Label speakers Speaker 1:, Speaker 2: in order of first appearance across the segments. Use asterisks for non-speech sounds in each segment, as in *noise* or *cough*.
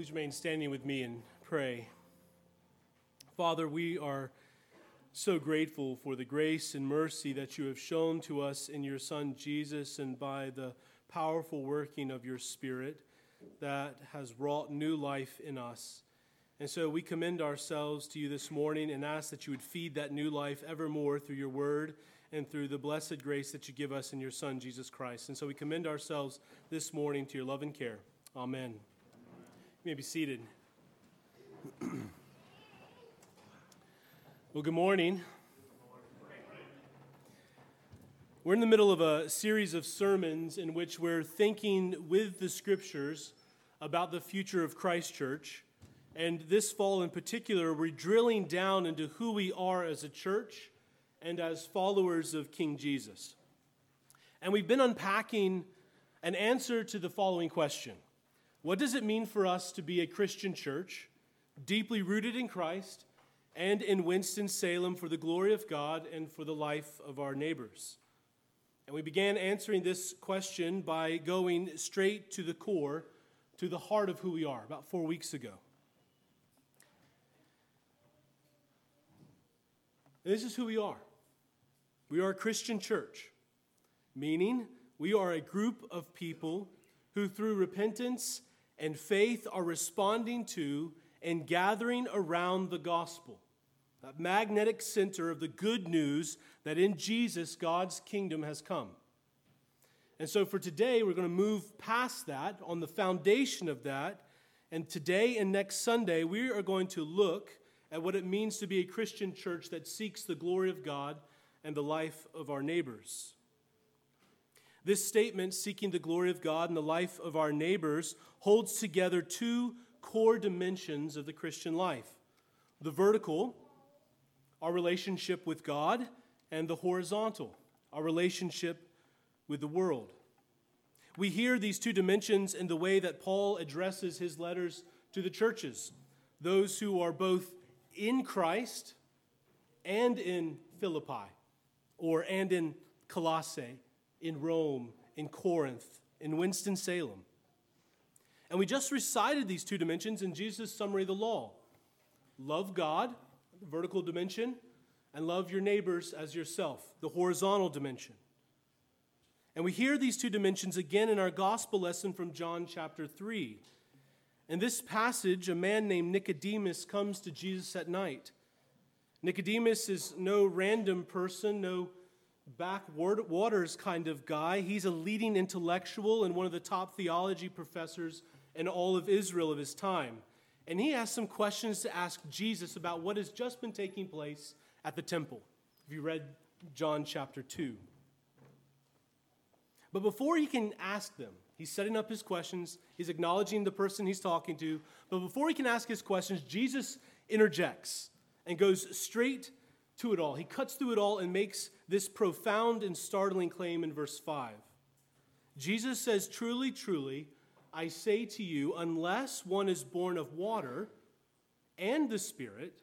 Speaker 1: Please remain standing with me and pray. Father, we are so grateful for the grace and mercy that you have shown to us in your Son Jesus and by the powerful working of your Spirit that has wrought new life in us. And so we commend ourselves to you this morning and ask that you would feed that new life evermore through your word and through the blessed grace that you give us in your Son, Jesus Christ. And so we commend ourselves this morning to your love and care. Amen. You may be seated. well, good morning. We're in the middle of a series of sermons in which we're thinking with the scriptures about the future of Christ Church. And this fall in particular, we're drilling down into who we are as a church and as followers of King Jesus. And we've been unpacking an answer to the following question what does it mean for us to be a Christian church, deeply rooted in Christ and in Winston-Salem for the glory of God and for the life of our neighbors? And we began answering this question by going straight to the core, to the heart of who we are, about four weeks ago. This is who we are. We are a Christian church, meaning we are a group of people who, through repentance and faith are responding to and gathering around the gospel, that magnetic center of the good news that in Jesus God's kingdom has come. And so for today, we're going to move past that on the foundation of that. And today and next Sunday, we are going to look at what it means to be a Christian church that seeks the glory of God and the life of our neighbors. This statement, seeking the glory of God and the life of our neighbors, holds together two core dimensions of the Christian life the vertical, our relationship with God, and the horizontal, our relationship with the world. We hear these two dimensions in the way that Paul addresses his letters to the churches, those who are both in Christ and in Philippi, or and in Colossae in Rome, in Corinth, in Winston-Salem. And we just recited these two dimensions in Jesus' summary of the law love God, the vertical dimension, and love your neighbors as yourself, the horizontal dimension. And we hear these two dimensions again in our gospel lesson from John chapter 3. In this passage, a man named Nicodemus comes to Jesus at night. Nicodemus is no random person, no backwaters kind of guy. He's a leading intellectual and one of the top theology professors in all of Israel of his time. And he has some questions to ask Jesus about what has just been taking place at the temple. If you read John chapter 2. But before he can ask them, he's setting up his questions, he's acknowledging the person he's talking to. But before he can ask his questions, Jesus interjects and goes straight to it all. He cuts through it all and makes this profound and startling claim in verse 5. Jesus says, Truly, truly, I say to you, unless one is born of water and the Spirit,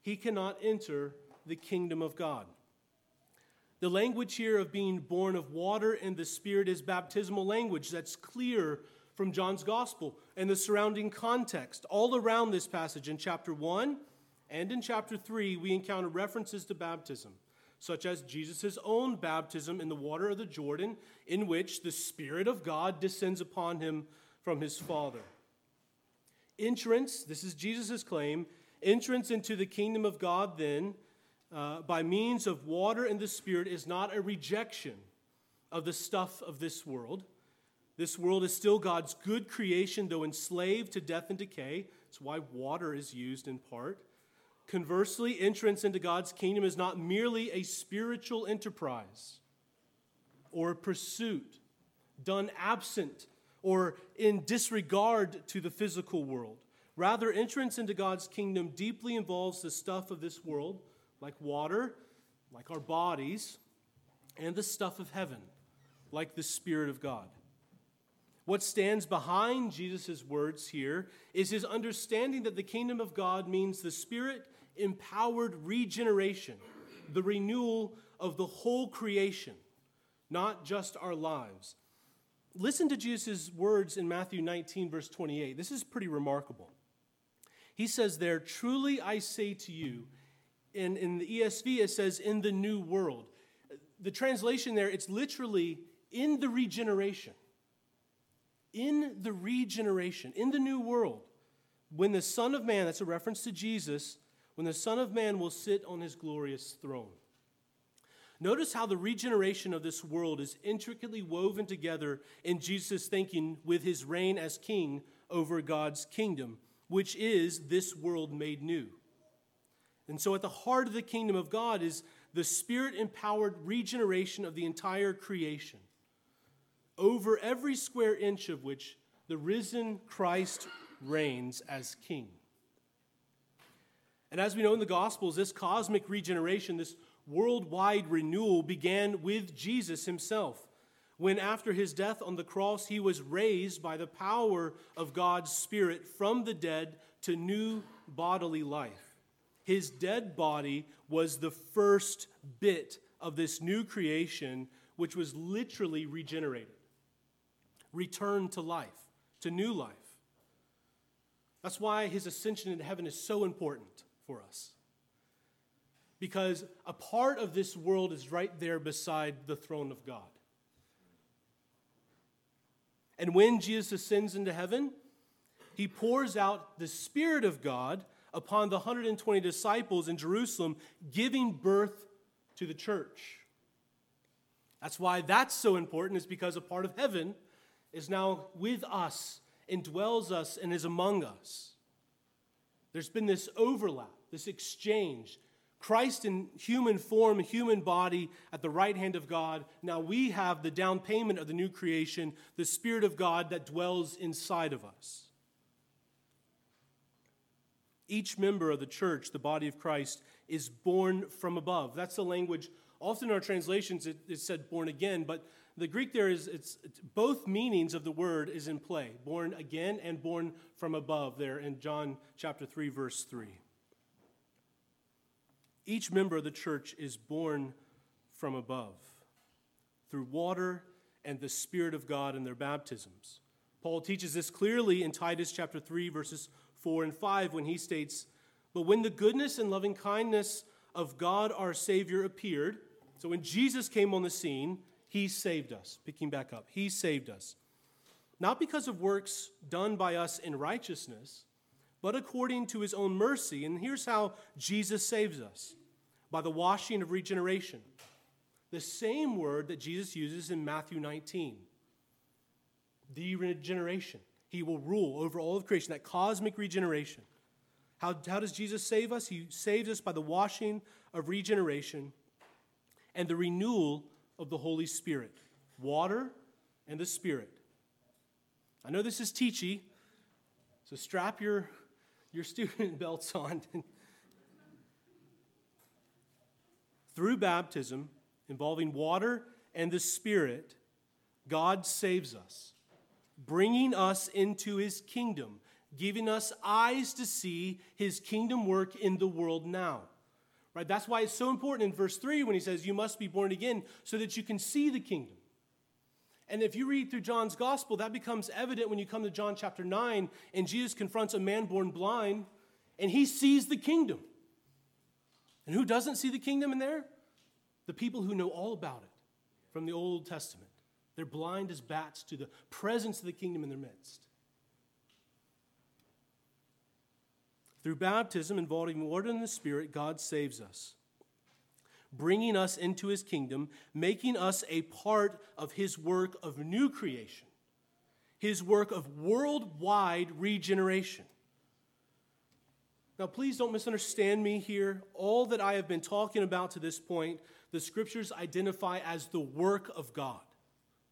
Speaker 1: he cannot enter the kingdom of God. The language here of being born of water and the Spirit is baptismal language that's clear from John's gospel and the surrounding context. All around this passage in chapter 1 and in chapter 3, we encounter references to baptism, such as Jesus' own baptism in the water of the Jordan, in which the Spirit of God descends upon him from his Father. Entrance, this is Jesus' claim, entrance into the kingdom of God, then, uh, by means of water and the Spirit, is not a rejection of the stuff of this world. This world is still God's good creation, though enslaved to death and decay. That's why water is used in part. Conversely, entrance into God's kingdom is not merely a spiritual enterprise or a pursuit done absent or in disregard to the physical world. Rather, entrance into God's kingdom deeply involves the stuff of this world, like water, like our bodies, and the stuff of heaven, like the Spirit of God. What stands behind Jesus' words here is his understanding that the kingdom of God means the Spirit empowered regeneration, the renewal of the whole creation, not just our lives. listen to Jesus' words in Matthew 19, verse 28. This is pretty remarkable. He says there, Truly I say to you, in, in the ESV it says, in the new world. The translation there, it's literally in the regeneration. In the regeneration, in the new world, when the Son of Man, that's a reference to Jesus, when the Son of Man will sit on his glorious throne. Notice how the regeneration of this world is intricately woven together in Jesus' thinking with his reign as king over God's kingdom, which is this world made new. And so, at the heart of the kingdom of God is the spirit empowered regeneration of the entire creation, over every square inch of which the risen Christ reigns as king. And as we know in the Gospels, this cosmic regeneration, this worldwide renewal began with Jesus himself, when after his death on the cross, he was raised by the power of God's Spirit from the dead to new bodily life. His dead body was the first bit of this new creation, which was literally regenerated, returned to life, to new life. That's why his ascension into heaven is so important for us because a part of this world is right there beside the throne of God. And when Jesus ascends into heaven, he pours out the Spirit of God upon the 120 disciples in Jerusalem, giving birth to the church. That's why that's so important, is because a part of heaven is now with us, indwells us, and is among us. There's been this overlap, this exchange, Christ in human form, human body at the right hand of God. Now we have the down payment of the new creation, the Spirit of God that dwells inside of us. Each member of the church, the body of Christ, is born from above. That's the language. Often in our translations, it, it's said born again, but the Greek there is it's, it's, both meanings of the word is in play born again and born from above there in John chapter 3, verse 3. Each member of the church is born from above through water and the Spirit of God in their baptisms. Paul teaches this clearly in Titus chapter 3, verses 4 and 5, when he states, But when the goodness and loving kindness of God our Savior appeared, so when Jesus came on the scene, he saved us. Picking back up, he saved us. Not because of works done by us in righteousness, but according to his own mercy. And here's how Jesus saves us by the washing of regeneration. The same word that Jesus uses in Matthew 19. The regeneration. He will rule over all of creation, that cosmic regeneration. How, how does Jesus save us? He saves us by the washing of regeneration and the renewal of the Holy Spirit. Water and the Spirit. I know this is teachy, so strap your, your student *laughs* belts on Through baptism, involving water and the Spirit, God saves us, bringing us into his kingdom, giving us eyes to see his kingdom work in the world now. Right? That's why it's so important in verse 3 when he says, You must be born again so that you can see the kingdom. And if you read through John's gospel, that becomes evident when you come to John chapter 9 and Jesus confronts a man born blind and he sees the kingdom. And who doesn't see the kingdom in there? The people who know all about it from the Old Testament. They're blind as bats to the presence of the kingdom in their midst. Through baptism involving water and the Spirit, God saves us, bringing us into his kingdom, making us a part of his work of new creation, his work of worldwide regeneration. Now, please don't misunderstand me here. All that I have been talking about to this point, the scriptures identify as the work of God.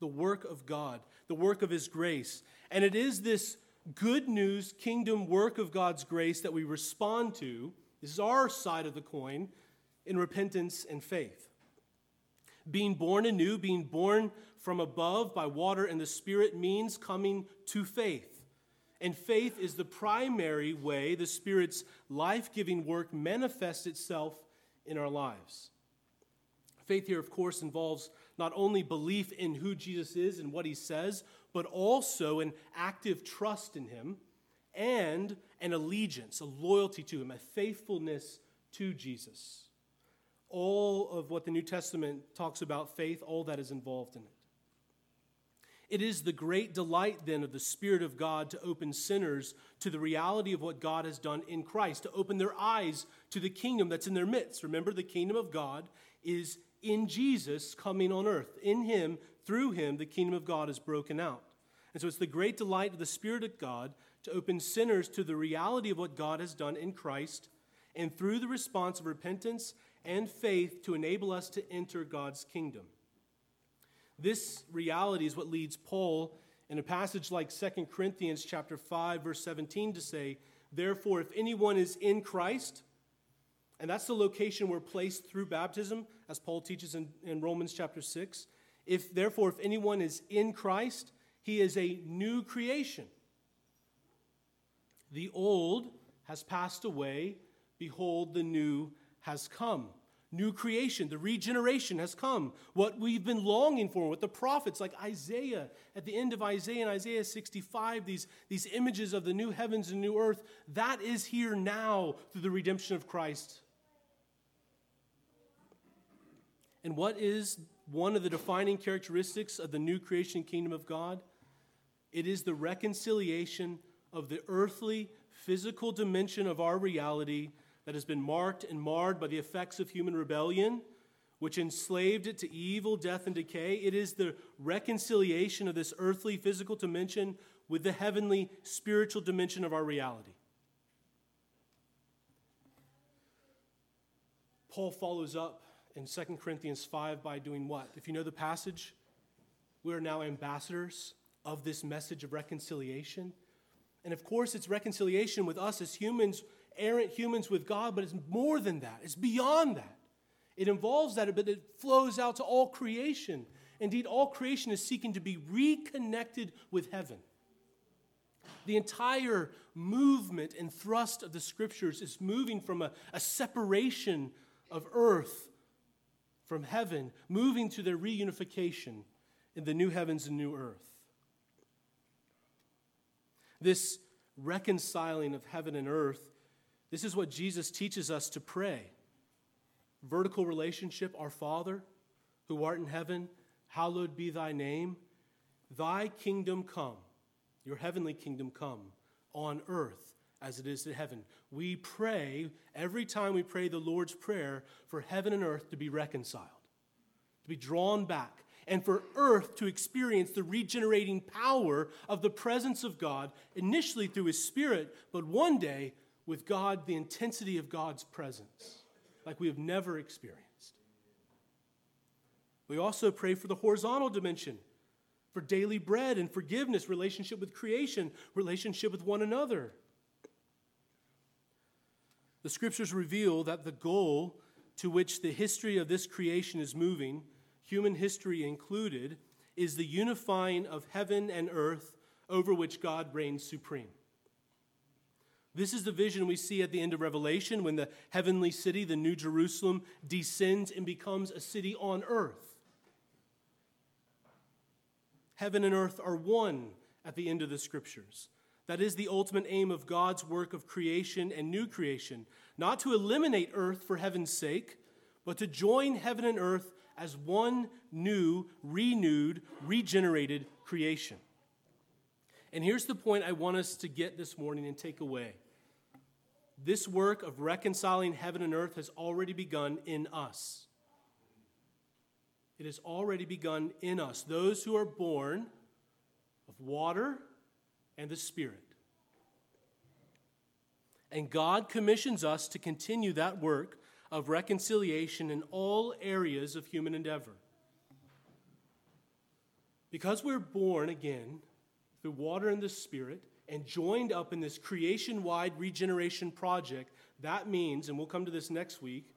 Speaker 1: The work of God, the work of His grace. And it is this good news, kingdom work of God's grace that we respond to. This is our side of the coin in repentance and faith. Being born anew, being born from above by water and the Spirit means coming to faith. And faith is the primary way the Spirit's life giving work manifests itself in our lives. Faith here, of course, involves not only belief in who Jesus is and what he says, but also an active trust in him and an allegiance, a loyalty to him, a faithfulness to Jesus. All of what the New Testament talks about faith, all that is involved in it. It is the great delight then of the Spirit of God to open sinners to the reality of what God has done in Christ, to open their eyes to the kingdom that's in their midst. Remember, the kingdom of God is in Jesus coming on earth. In Him, through Him, the kingdom of God is broken out. And so it's the great delight of the Spirit of God to open sinners to the reality of what God has done in Christ, and through the response of repentance and faith to enable us to enter God's kingdom. This reality is what leads Paul in a passage like 2 Corinthians chapter 5 verse 17 to say, "Therefore if anyone is in Christ, and that's the location we're placed through baptism, as Paul teaches in, in Romans chapter 6. If therefore, if anyone is in Christ, he is a new creation. The old has passed away, behold, the new has come new creation, the regeneration has come. What we've been longing for, with the prophets like Isaiah, at the end of Isaiah and Isaiah 65, these, these images of the new heavens and new earth, that is here now through the redemption of Christ. And what is one of the defining characteristics of the new creation kingdom of God? It is the reconciliation of the earthly, physical dimension of our reality that has been marked and marred by the effects of human rebellion, which enslaved it to evil, death, and decay. It is the reconciliation of this earthly physical dimension with the heavenly spiritual dimension of our reality. Paul follows up in 2 Corinthians 5 by doing what? If you know the passage, we are now ambassadors of this message of reconciliation. And of course, it's reconciliation with us as humans errant humans with God, but it's more than that. It's beyond that. It involves that, but it flows out to all creation. Indeed, all creation is seeking to be reconnected with heaven. The entire movement and thrust of the scriptures is moving from a, a separation of earth from heaven, moving to their reunification in the new heavens and new earth. This reconciling of heaven and earth this is what Jesus teaches us to pray. Vertical relationship, our Father, who art in heaven, hallowed be thy name. Thy kingdom come, your heavenly kingdom come on earth as it is in heaven. We pray every time we pray the Lord's Prayer for heaven and earth to be reconciled, to be drawn back, and for earth to experience the regenerating power of the presence of God, initially through His Spirit, but one day with God the intensity of God's presence like we have never experienced. We also pray for the horizontal dimension, for daily bread and forgiveness, relationship with creation, relationship with one another. The scriptures reveal that the goal to which the history of this creation is moving, human history included, is the unifying of heaven and earth over which God reigns supreme. This is the vision we see at the end of Revelation when the heavenly city, the New Jerusalem, descends and becomes a city on earth. Heaven and earth are one at the end of the scriptures. That is the ultimate aim of God's work of creation and new creation, not to eliminate earth for heaven's sake, but to join heaven and earth as one new, renewed, regenerated creation. And here's the point I want us to get this morning and take away. This work of reconciling heaven and earth has already begun in us. It has already begun in us, those who are born of water and the Spirit. And God commissions us to continue that work of reconciliation in all areas of human endeavor. Because we're born again through water and the Spirit, and joined up in this creation wide regeneration project, that means, and we'll come to this next week,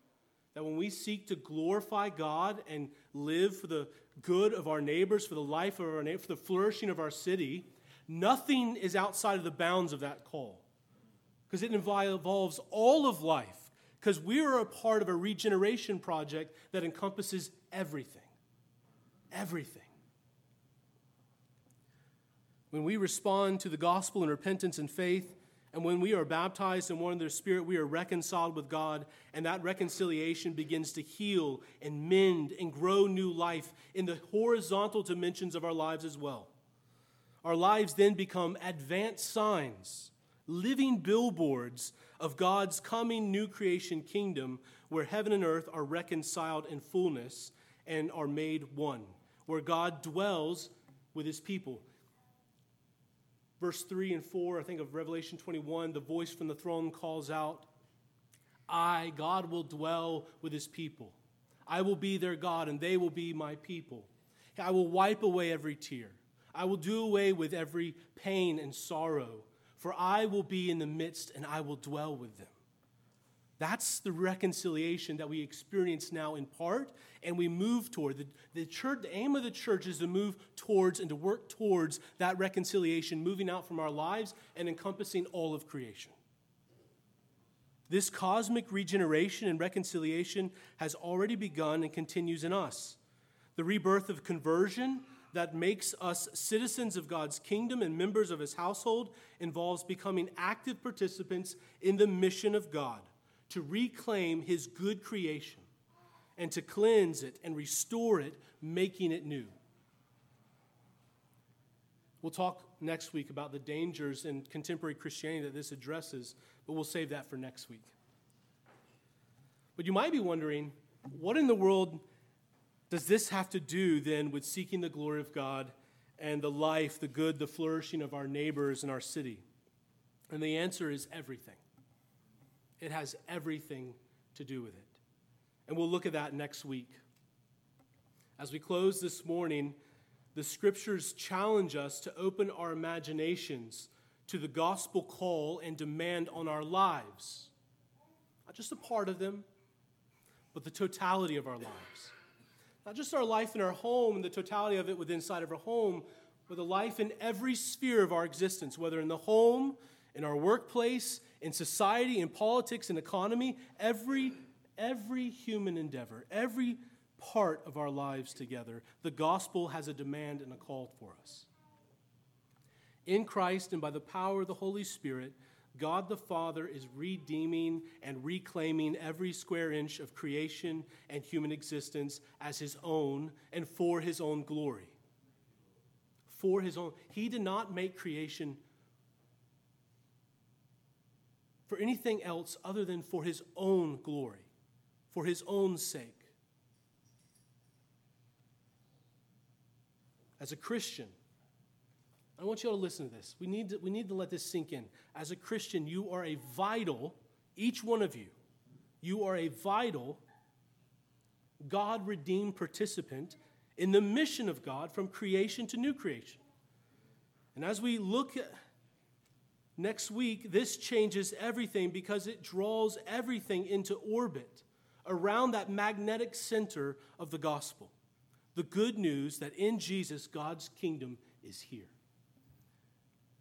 Speaker 1: that when we seek to glorify God and live for the good of our neighbors, for the life of our neighbors, for the flourishing of our city, nothing is outside of the bounds of that call. Because it involves all of life. Because we are a part of a regeneration project that encompasses everything. everything. When we respond to the gospel in repentance and faith, and when we are baptized and one of the Spirit, we are reconciled with God, and that reconciliation begins to heal and mend and grow new life in the horizontal dimensions of our lives as well. Our lives then become advanced signs, living billboards of God's coming new creation kingdom where heaven and earth are reconciled in fullness and are made one, where God dwells with his people verse 3 and 4, I think of Revelation 21, the voice from the throne calls out, I, God, will dwell with his people. I will be their God, and they will be my people. I will wipe away every tear. I will do away with every pain and sorrow, for I will be in the midst and I will dwell with them. That's the reconciliation that we experience now in part, and we move toward. The, the, church, the aim of the church is to move towards and to work towards that reconciliation, moving out from our lives and encompassing all of creation. This cosmic regeneration and reconciliation has already begun and continues in us. The rebirth of conversion that makes us citizens of God's kingdom and members of his household involves becoming active participants in the mission of God to reclaim his good creation and to cleanse it and restore it, making it new. We'll talk next week about the dangers in contemporary Christianity that this addresses, but we'll save that for next week. But you might be wondering what in the world does this have to do then with seeking the glory of God and the life, the good, the flourishing of our neighbors in our city? And the answer is everything. It has everything to do with it. And we'll look at that next week. As we close this morning, the scriptures challenge us to open our imaginations to the gospel call and demand on our lives. Not just a part of them, but the totality of our lives. Not just our life in our home and the totality of it within inside of our home, but the life in every sphere of our existence, whether in the home, in our workplace, in society, in politics, in economy, every, every human endeavor, every part of our lives together, the gospel has a demand and a call for us. In Christ and by the power of the Holy Spirit, God the Father is redeeming and reclaiming every square inch of creation and human existence as his own and for his own glory. For his own. He did not make creation for anything else other than for his own glory, for his own sake. As a Christian, I want you all to listen to this. We need to, we need to let this sink in. As a Christian, you are a vital, each one of you, you are a vital, God redeemed participant in the mission of God from creation to new creation. And as we look at Next week, this changes everything because it draws everything into orbit around that magnetic center of the gospel. The good news that in Jesus, God's kingdom is here.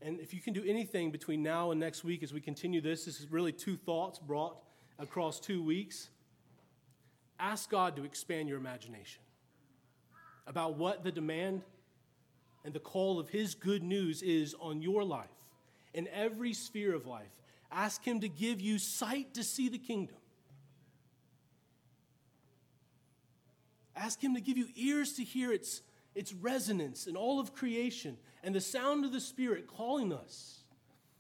Speaker 1: And if you can do anything between now and next week as we continue this, this is really two thoughts brought across two weeks. Ask God to expand your imagination about what the demand and the call of His good news is on your life in every sphere of life. Ask Him to give you sight to see the kingdom. Ask Him to give you ears to hear its, its resonance in all of creation and the sound of the Spirit calling us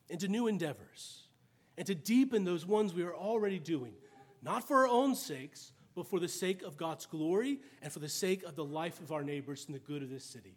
Speaker 1: into new endeavors and to deepen those ones we are already doing, not for our own sakes, but for the sake of God's glory and for the sake of the life of our neighbors and the good of this city.